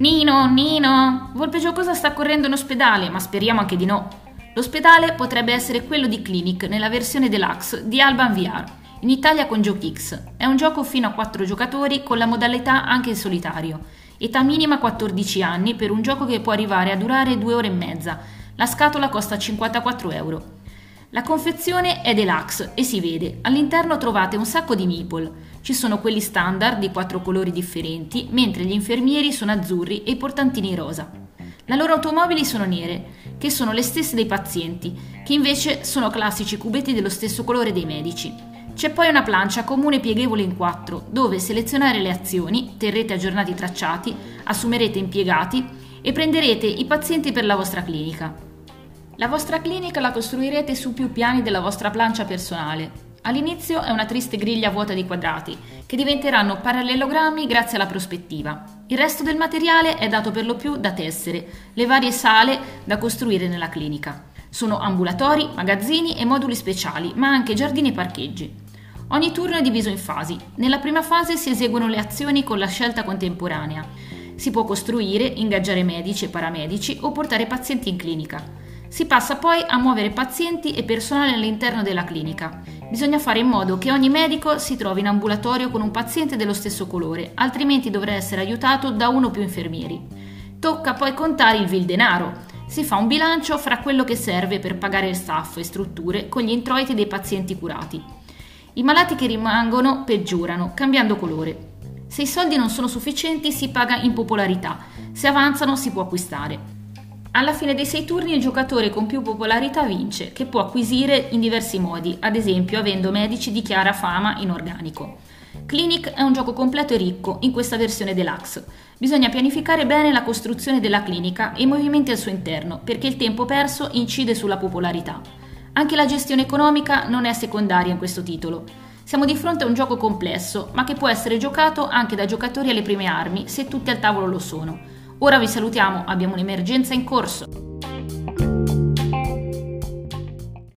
Nino, Nino, Volpe Giocosa sta correndo in ospedale, ma speriamo anche di no. L'ospedale potrebbe essere quello di Clinic nella versione deluxe di Alban VR, in Italia con GioKix. È un gioco fino a 4 giocatori con la modalità anche in solitario. Età minima 14 anni per un gioco che può arrivare a durare 2 ore e mezza. La scatola costa 54 euro. La confezione è deluxe e si vede. All'interno trovate un sacco di meeple. Ci sono quelli standard di quattro colori differenti, mentre gli infermieri sono azzurri e i portantini rosa. Le loro automobili sono nere, che sono le stesse dei pazienti, che invece sono classici cubetti dello stesso colore dei medici. C'è poi una plancia comune pieghevole in quattro, dove selezionare le azioni, terrete aggiornati i tracciati, assumerete impiegati e prenderete i pazienti per la vostra clinica. La vostra clinica la costruirete su più piani della vostra plancia personale, All'inizio è una triste griglia vuota di quadrati, che diventeranno parallelogrammi grazie alla prospettiva. Il resto del materiale è dato per lo più da tessere, le varie sale da costruire nella clinica. Sono ambulatori, magazzini e moduli speciali, ma anche giardini e parcheggi. Ogni turno è diviso in fasi. Nella prima fase si eseguono le azioni con la scelta contemporanea. Si può costruire, ingaggiare medici e paramedici o portare pazienti in clinica. Si passa poi a muovere pazienti e personale all'interno della clinica. Bisogna fare in modo che ogni medico si trovi in ambulatorio con un paziente dello stesso colore, altrimenti dovrà essere aiutato da uno o più infermieri. Tocca poi contare il vil denaro. Si fa un bilancio fra quello che serve per pagare staff e strutture con gli introiti dei pazienti curati. I malati che rimangono peggiorano, cambiando colore. Se i soldi non sono sufficienti si paga in popolarità, se avanzano si può acquistare. Alla fine dei sei turni il giocatore con più popolarità vince, che può acquisire in diversi modi, ad esempio avendo medici di chiara fama in organico. Clinic è un gioco completo e ricco in questa versione deluxe. Bisogna pianificare bene la costruzione della clinica e i movimenti al suo interno, perché il tempo perso incide sulla popolarità. Anche la gestione economica non è secondaria in questo titolo. Siamo di fronte a un gioco complesso, ma che può essere giocato anche da giocatori alle prime armi, se tutti al tavolo lo sono. Ora vi salutiamo, abbiamo un'emergenza in corso.